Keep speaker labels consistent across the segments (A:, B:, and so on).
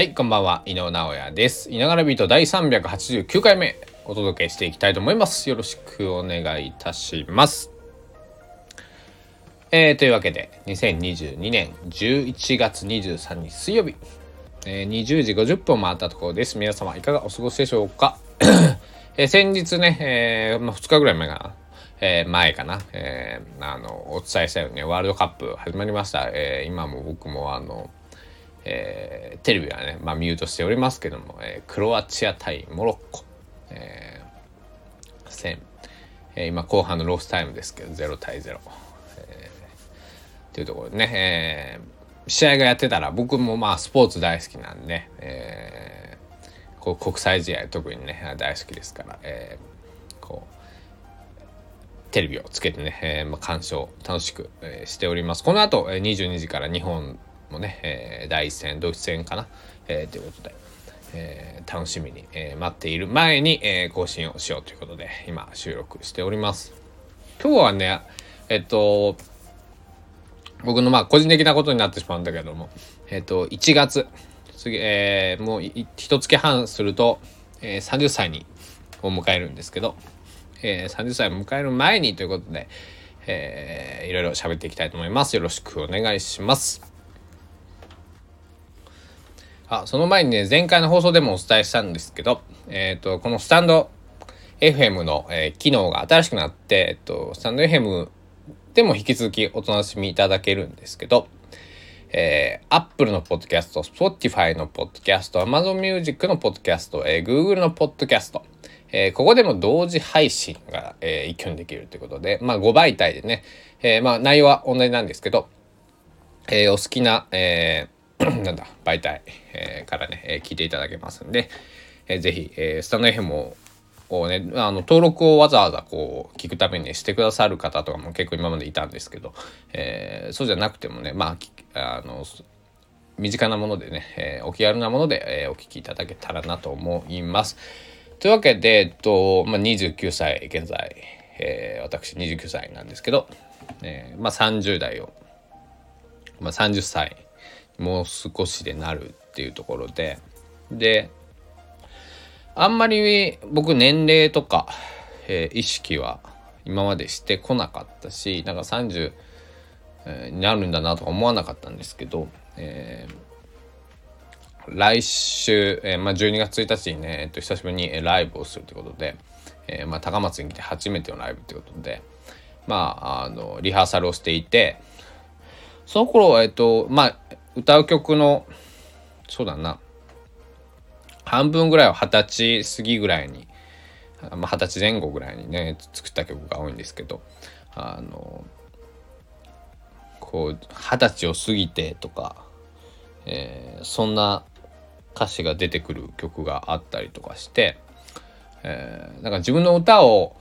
A: はい、こんばんは。井上直哉です。いながらビート第389回目お届けしていきたいと思います。よろしくお願いいたします。えー、というわけで、2022年11月23日水曜日、えー、20時50分回ったところです。皆様いかがお過ごしでしょうか、えー、先日ね、えーまあ、2日ぐらい前かな、えー、前かな、えー、あの、お伝えしたように、ワールドカップ始まりました。えー、今も僕もあの、えー、テレビはね、まあ、ミュートしておりますけども、えー、クロアチア対モロッコ、えー、戦、えー、今後半のロスタイムですけど0対0、えー、というところでね、えー、試合がやってたら僕もまあスポーツ大好きなんで、えー、こう国際試合特にね大好きですから、えー、こうテレビをつけてね、えーまあ、鑑賞楽しく、えー、しております。この後、えー、22時から日本もね、えー、第一戦ドイツ戦かな、えー、ということで、えー、楽しみに、え、待っている前に、え、更新をしようということで今収録しております今日はねえっと僕のまあ個人的なことになってしまうんだけどもえっと1月次、えー、もう一月半すると、え、30歳にを迎えるんですけど、え、30歳を迎える前にということで、えー、いろいろ喋っていきたいと思います。よろしくお願いします。あ、その前にね、前回の放送でもお伝えしたんですけど、えっ、ー、と、このスタンド FM の、えー、機能が新しくなって、えっ、と、スタンド FM でも引き続きお楽しみいただけるんですけど、えー、Apple のポッドキャスト、Spotify のポッドキャスト、Amazon Music のポッドキャスト、えー、Google のポッドキャスト、えー、ここでも同時配信が、えー、一挙にできるということで、まあ5媒体でね、えー、まあ内容は同じなんですけど、えー、お好きな、えー なんだ、媒体、えー、からね、えー、聞いていただけますんで、えー、ぜひ、えー、スタンド FM をね、あの、登録をわざわざこう、聞くためにしてくださる方とかも結構今までいたんですけど、えー、そうじゃなくてもね、まあ、あの、身近なものでね、えー、お気軽なもので、えー、お聞きいただけたらなと思います。というわけで、えっと、まあ、29歳、現在、えー、私29歳なんですけど、えー、まあ、30代を、まあ、30歳、もう少しでなるっていうところで。であんまり僕年齢とか、えー、意識は今までしてこなかったしなんか30、になるんだなとか思わなかったんですけど、えー、来週、えーまあ、12月1日にね、えっと、久しぶりにライブをするということで、えまあ、高松に来て初めてのライブということでまああのリハーサルをしていてその頃えっとまあ歌う曲のそうだな。半分ぐらいは二十歳過ぎぐらいに二十、まあ、歳前後ぐらいにね作った曲が多いんですけどあのこう二十歳を過ぎてとか、えー、そんな歌詞が出てくる曲があったりとかして、えー、なんか自分の歌を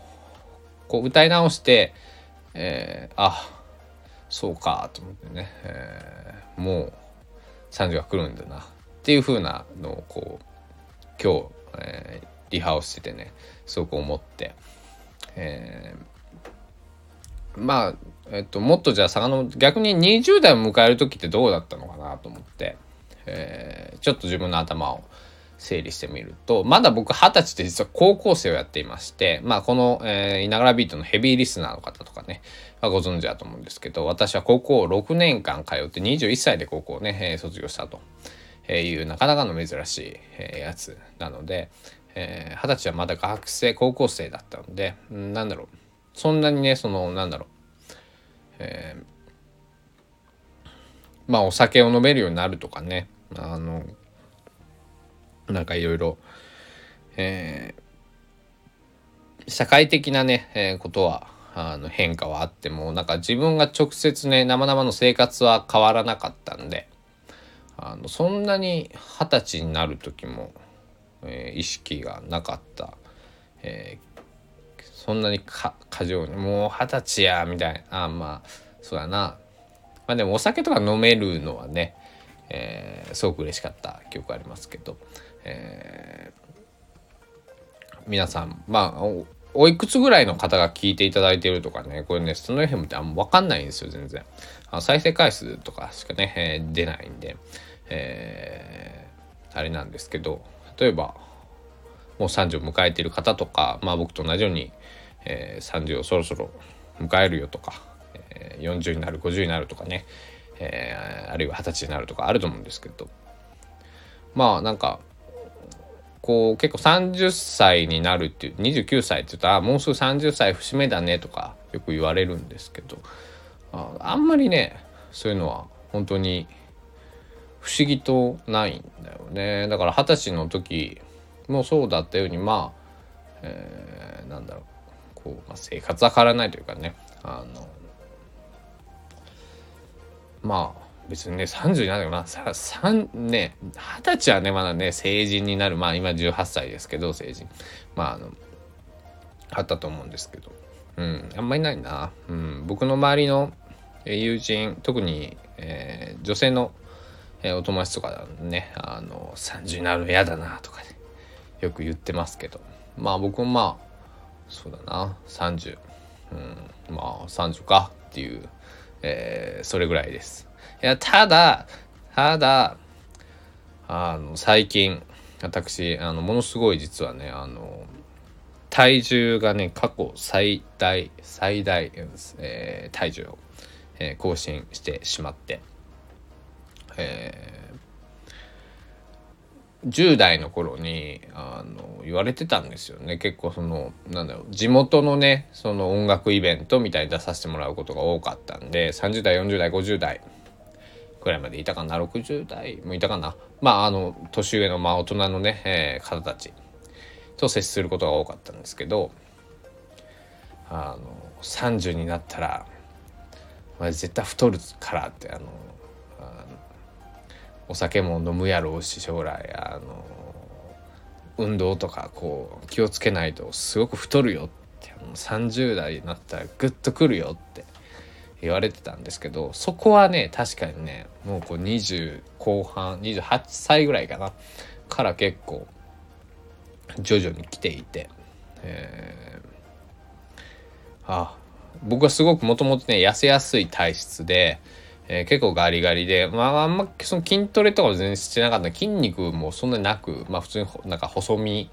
A: こう歌い直して、えー、あそうかと思ってね、えー、もう30が来るんだなっていう風なのをこう今日、えー、リハをしててねすごく思って、えー、まあ、えっと、もっとじゃあの逆に20代を迎える時ってどうだったのかなと思って、えー、ちょっと自分の頭を整理してみると、まだ僕二十歳で実は高校生をやっていまして、まあこの、えー、稲柄ビートのヘビーリスナーの方とかね、はご存知だと思うんですけど、私は高校6年間通って21歳で高校をね、えー、卒業したというなかなかの珍しい、えー、やつなので、えー、歳はまだ学生、高校生だったので、んなんだろう、そんなにね、その、なんだろう、えー、まあお酒を飲めるようになるとかね、あの、なんかいろいろ、え、社会的なね、えー、ことはあの変化はあってもなんか自分が直接ね生々の生活は変わらなかったんであのそんなに二十歳になる時も、えー、意識がなかった、えー、そんなに過剰にもう二十歳やみたいな。あまあそうだな。まあでもお酒とか飲めるのはね、えー、すごく嬉しかった記憶ありますけど、えー、皆さんまあおいくつぐらいの方が聞いていただいてるとかね、これね、スタンド FM ってあんま分かんないんですよ、全然。あ再生回数とかしかね、えー、出ないんで、えあれなんですけど例えばもう30を迎えている方とかまあ僕と同じように、えー、30をそろそろ迎えるよとか、えー、40になる50になるとかね、えー、あるいは20歳になるとかあると思うんですけどまあなんかこう結構30歳になるっていう29歳って言ったらもうすぐ30歳節目だねとかよく言われるんですけどああんまりねそういうのは本当に不思議とないんだよね。だから二十歳の時もそうだったようにまあ、えー、なんだろうこう、まあ、生活は変わらないというかねあのまあ別にね30になるよな。3ね二十歳はねまだね成人になる。まあ今18歳ですけど成人。まああのあったと思うんですけど。うんあんまりないな、うん、僕の周りの友人特に、えー、女性の、えー、お友達とかねあの30になるの嫌だなとかねよく言ってますけど。まあ僕もまあそうだな。30うんまあ30かっていう、えー、それぐらいです。いやただただあの最近私あのものすごい実はねあの体重がね過去最大最大、えー、体重を、えー、更新してしまって、えー、10代の頃にあの言われてたんですよね。結構そのなんだろう地元のねその音楽イベントみたいに出させてもらうことが多かったんで30代40代50代くらいまでいたかな？60代？もいたかな？まああの年上のまあ大人のね、えー、方たちと接することが多かったんですけどあの30になったら「絶対太るから」ってあのお酒も飲むやろうし将来あの運動とかこう気をつけないとすごく太るよって30代になったらグッとくるよって言われてたんですけどそこはね確かにねもうこう20後半28歳ぐらいかなから結構徐々に来ていて、えー、あ僕はすごくもともとね痩せやすい体質で、えー、結構ガリガリでまああんまその筋トレとかも全然してなかった。筋肉もそんなになくまあ普通になんか細身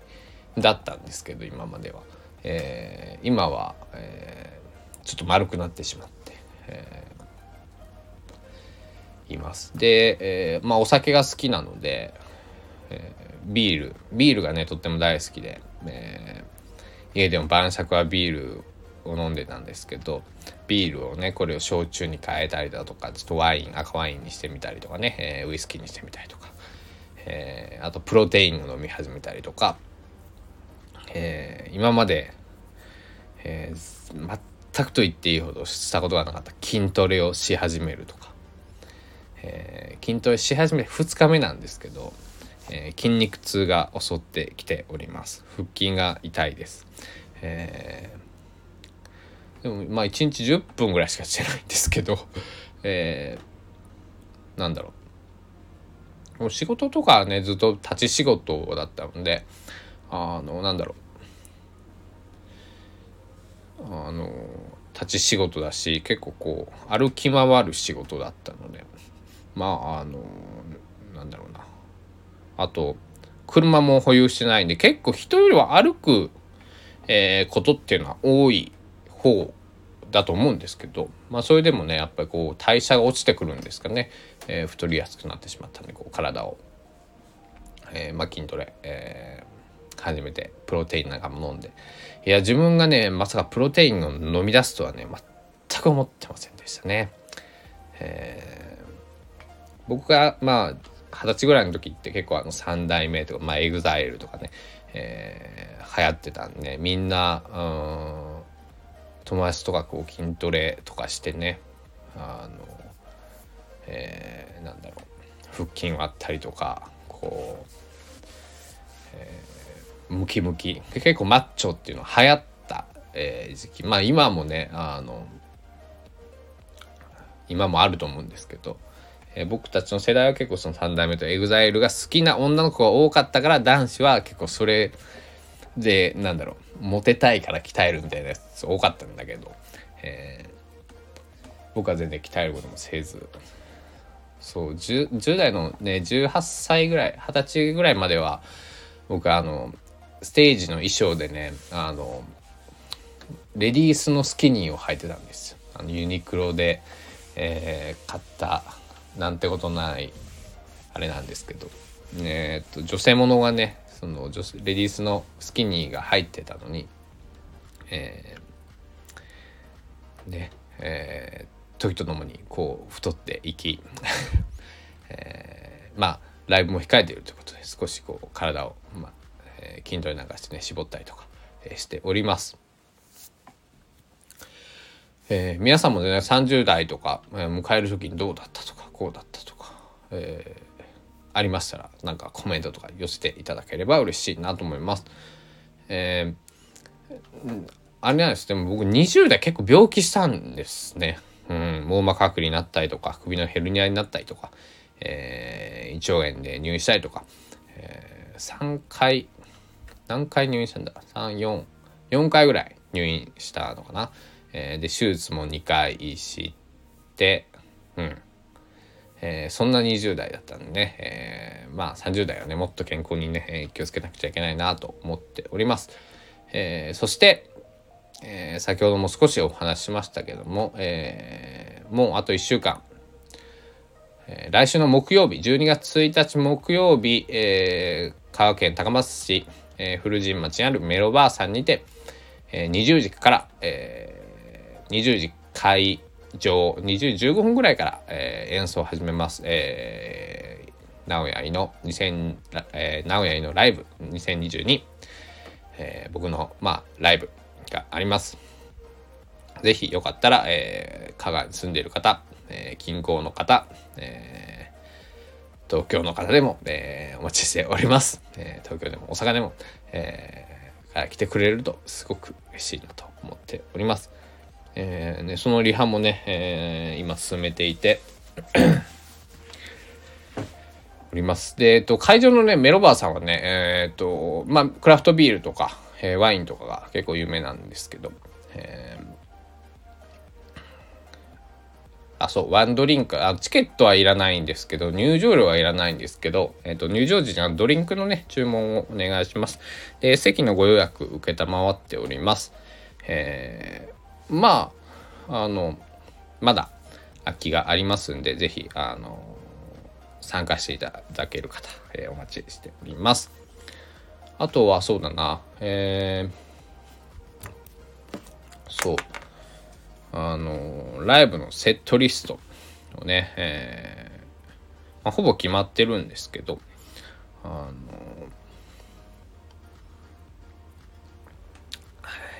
A: だったんですけど今までは、えー、今は、えー、ちょっと丸くなってしまって、えー、います。で、えー、まあお酒が好きなので、えービール。ビールがねとっても大好きで、えー、家でも晩酌はビールを飲んでたんですけどビールをねこれを焼酎に変えたりだとかちょっとワイン赤ワインにしてみたりとかね、えー、ウイスキーにしてみたりとか、えー、あとプロテインを飲み始めたりとか、えー、今まで、えー、全くと言っていいほどしたことがなかった筋トレをし始めるとか、えー、筋トレし始め2日目なんですけどえー、筋肉痛が襲ってきております。腹筋が痛いです、えー、でもまあ1日10分ぐらいしかしてないんですけど、えー、なんだろう。もう仕事とかねずっと立ち仕事だったのであのなんだろう。あの立ち仕事だし結構こう歩き回る仕事だったので。まああのなんだろうな。あと車も保有してないんで結構人よりは歩く、えー、ことっていうのは多い方だと思うんですけど。まあそれでもねやっぱりこう代謝が落ちてくるんですかね、えー、太りやすくなってしまったんでこう体を、えー、まあ筋トレ、えー、始めてプロテインなんかも飲んでいや自分がねまさかプロテインを飲み出すとはね全く思ってませんでしたね。えー、僕がまあ二十歳ぐらいの時って結構あの3代目とかまあ EXILE とかね、えー、流行ってたんでみんなうん友達とかこう筋トレとかしてねあの、えー、なんだろう腹筋割ったりとかこう、ムキムキ。結構マッチョっていうの流行った、えー、時期。まあ今もねあの今もあると思うんですけどえー、僕たちの世代は結構その3代目と EXILE が好きな女の子が多かったから男子は結構それでなんだろうモテたいから鍛えるみたいなやつ多かったんだけど、えー、僕は全然鍛えることもせず。そう 10, 10代のね18歳ぐらい20歳ぐらいまでは僕あのステージの衣装でねあのレディースのスキニーを履いてたんですよ。あのユニクロで、えー、買ったなんてことないあれなんですけど、えー、っと女性ものがねその女レディースのスキニーが入ってたのに、えー、ねえー、時とともにこう太っていき、えー、まあライブも控えているということで少しこう体を、まあえー、筋トレなんかしてね絞ったりとか、えー、しております。えー、皆さんもね30代とか、えー、迎える時にどうだったとかこうだったとか、えー、ありましたらなんかコメントとか寄せていただければ嬉しいなと思います。えー、あれなんですでも僕20代結構病気したんですね。うん、網膜剥離になったりとか首のヘルニアになったりとか、えー、胃腸炎で入院したりとか、えー、3回何回入院したんだ？344回ぐらい入院したのかな？えー、で手術も2回してうん。えー、そんな20代だったんでね、えー、まあ30代はねもっと健康にね、え気をつけなくちゃいけないなと思っております、えそして、え先ほども少しお話ししましたけども、えもうあと1週間、え来週の木曜日12月1日木曜日、え香川県高松市、え古神町にあるメロバーさんにて、え20時から、え20時開場20時15分ぐらいから、えー、演奏を始めます。えー、直哉の2000、えー、直哉のライブ2022、えー、僕の、まあ、ライブがあります。ぜひよかったら、えー、香川に住んでいる方、えー、近郊の方、えー、東京の方でも、えー、お待ちしております。えー、東京でも大阪でも、えー、から来てくれるとすごく嬉しいなと思っております。えーね、そのリハもね、えー、今進めていて おります。で、えっと、会場のね、メロバーさんはね、えー、っと、まあ、クラフトビールとか、えー、ワインとかが結構有名なんですけど、えー、あ、そう、ワンドリンク、あチケットはいらないんですけど、入場料はいらないんですけど、えっ、と、入場時にはドリンクのね、注文をお願いします。で、席のご予約承っております。えーまああのまだ空きがありますんで是非あの参加していただける方、えー、お待ちしております。あとはそうだなえー、そうあのライブのセットリストをね、えーまあ、ほぼ決まってるんですけどあの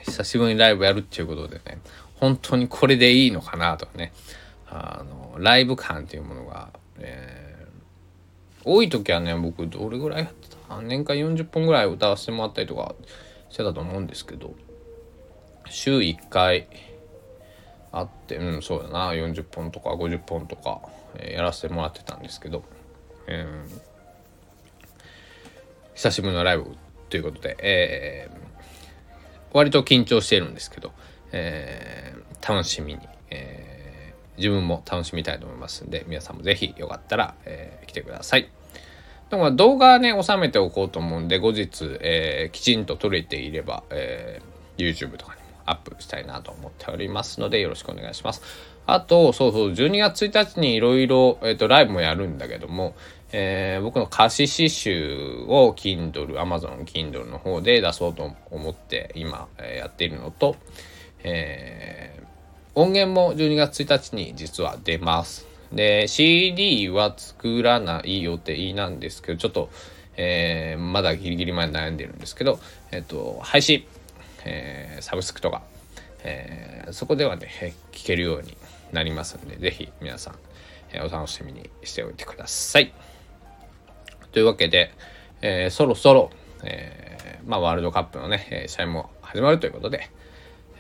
A: 久しぶりにライブやるっていうことでね、本当にこれでいいのかなとかね、あの、ライブ感っていうものが、えー、多い時はね、僕どれぐらいやってた？年間40本ぐらい歌わせてもらったりとかしてたと思うんですけど、週1回あって、うん、そうだな、40本とか50本とか、えー、やらせてもらってたんですけど、えー、久しぶりのライブということで、えー、割と緊張しているんですけど、えー、楽しみに、えー、自分も楽しみたいと思いますんで皆さんも是非よかったら、えー、来てください。でも動画ね収めておこうと思うんで後日、えー、きちんと撮れていれば、えー、YouTube とかにアップしたいなと思っておりますのでよろしくお願いします。あと、そうそう、12月1日にいろいろ、えっ、と、ライブもやるんだけども、えー、僕の歌詞詩集を Kindle、Amazon Kindle の方で出そうと思って今、えー、やっているのと、えー、音源も12月1日に実は出ます。で、CD は作らない予定なんですけど、ちょっと、えー、まだギリギリまで悩んでるんですけど、えっ、と、配信、えー、サブスクとか、えー、そこではね、聞けるようになりますんで、ぜひ皆さん、えお楽しみにしておいてください。というわけで、え、そろそろ、え、まあ、ワールドカップのね、試合も始まるということで、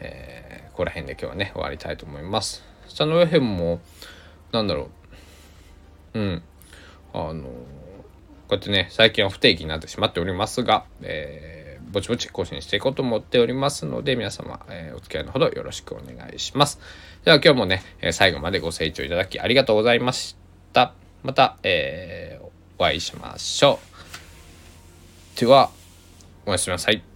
A: えー、ここら辺で今日はね、終わりたいと思います。下の上辺も、なんだろう、うん、あの、こうやってね、最近は不定期になってしまっておりますが、えー、ぼちぼち更新していこうと思っておりますので、皆様、えー、お付き合いのほどよろしくお願いします。では今日もねえ、最後までご清聴いただきありがとうございました。また、えー、お会いしましょう。では、おやすみなさい。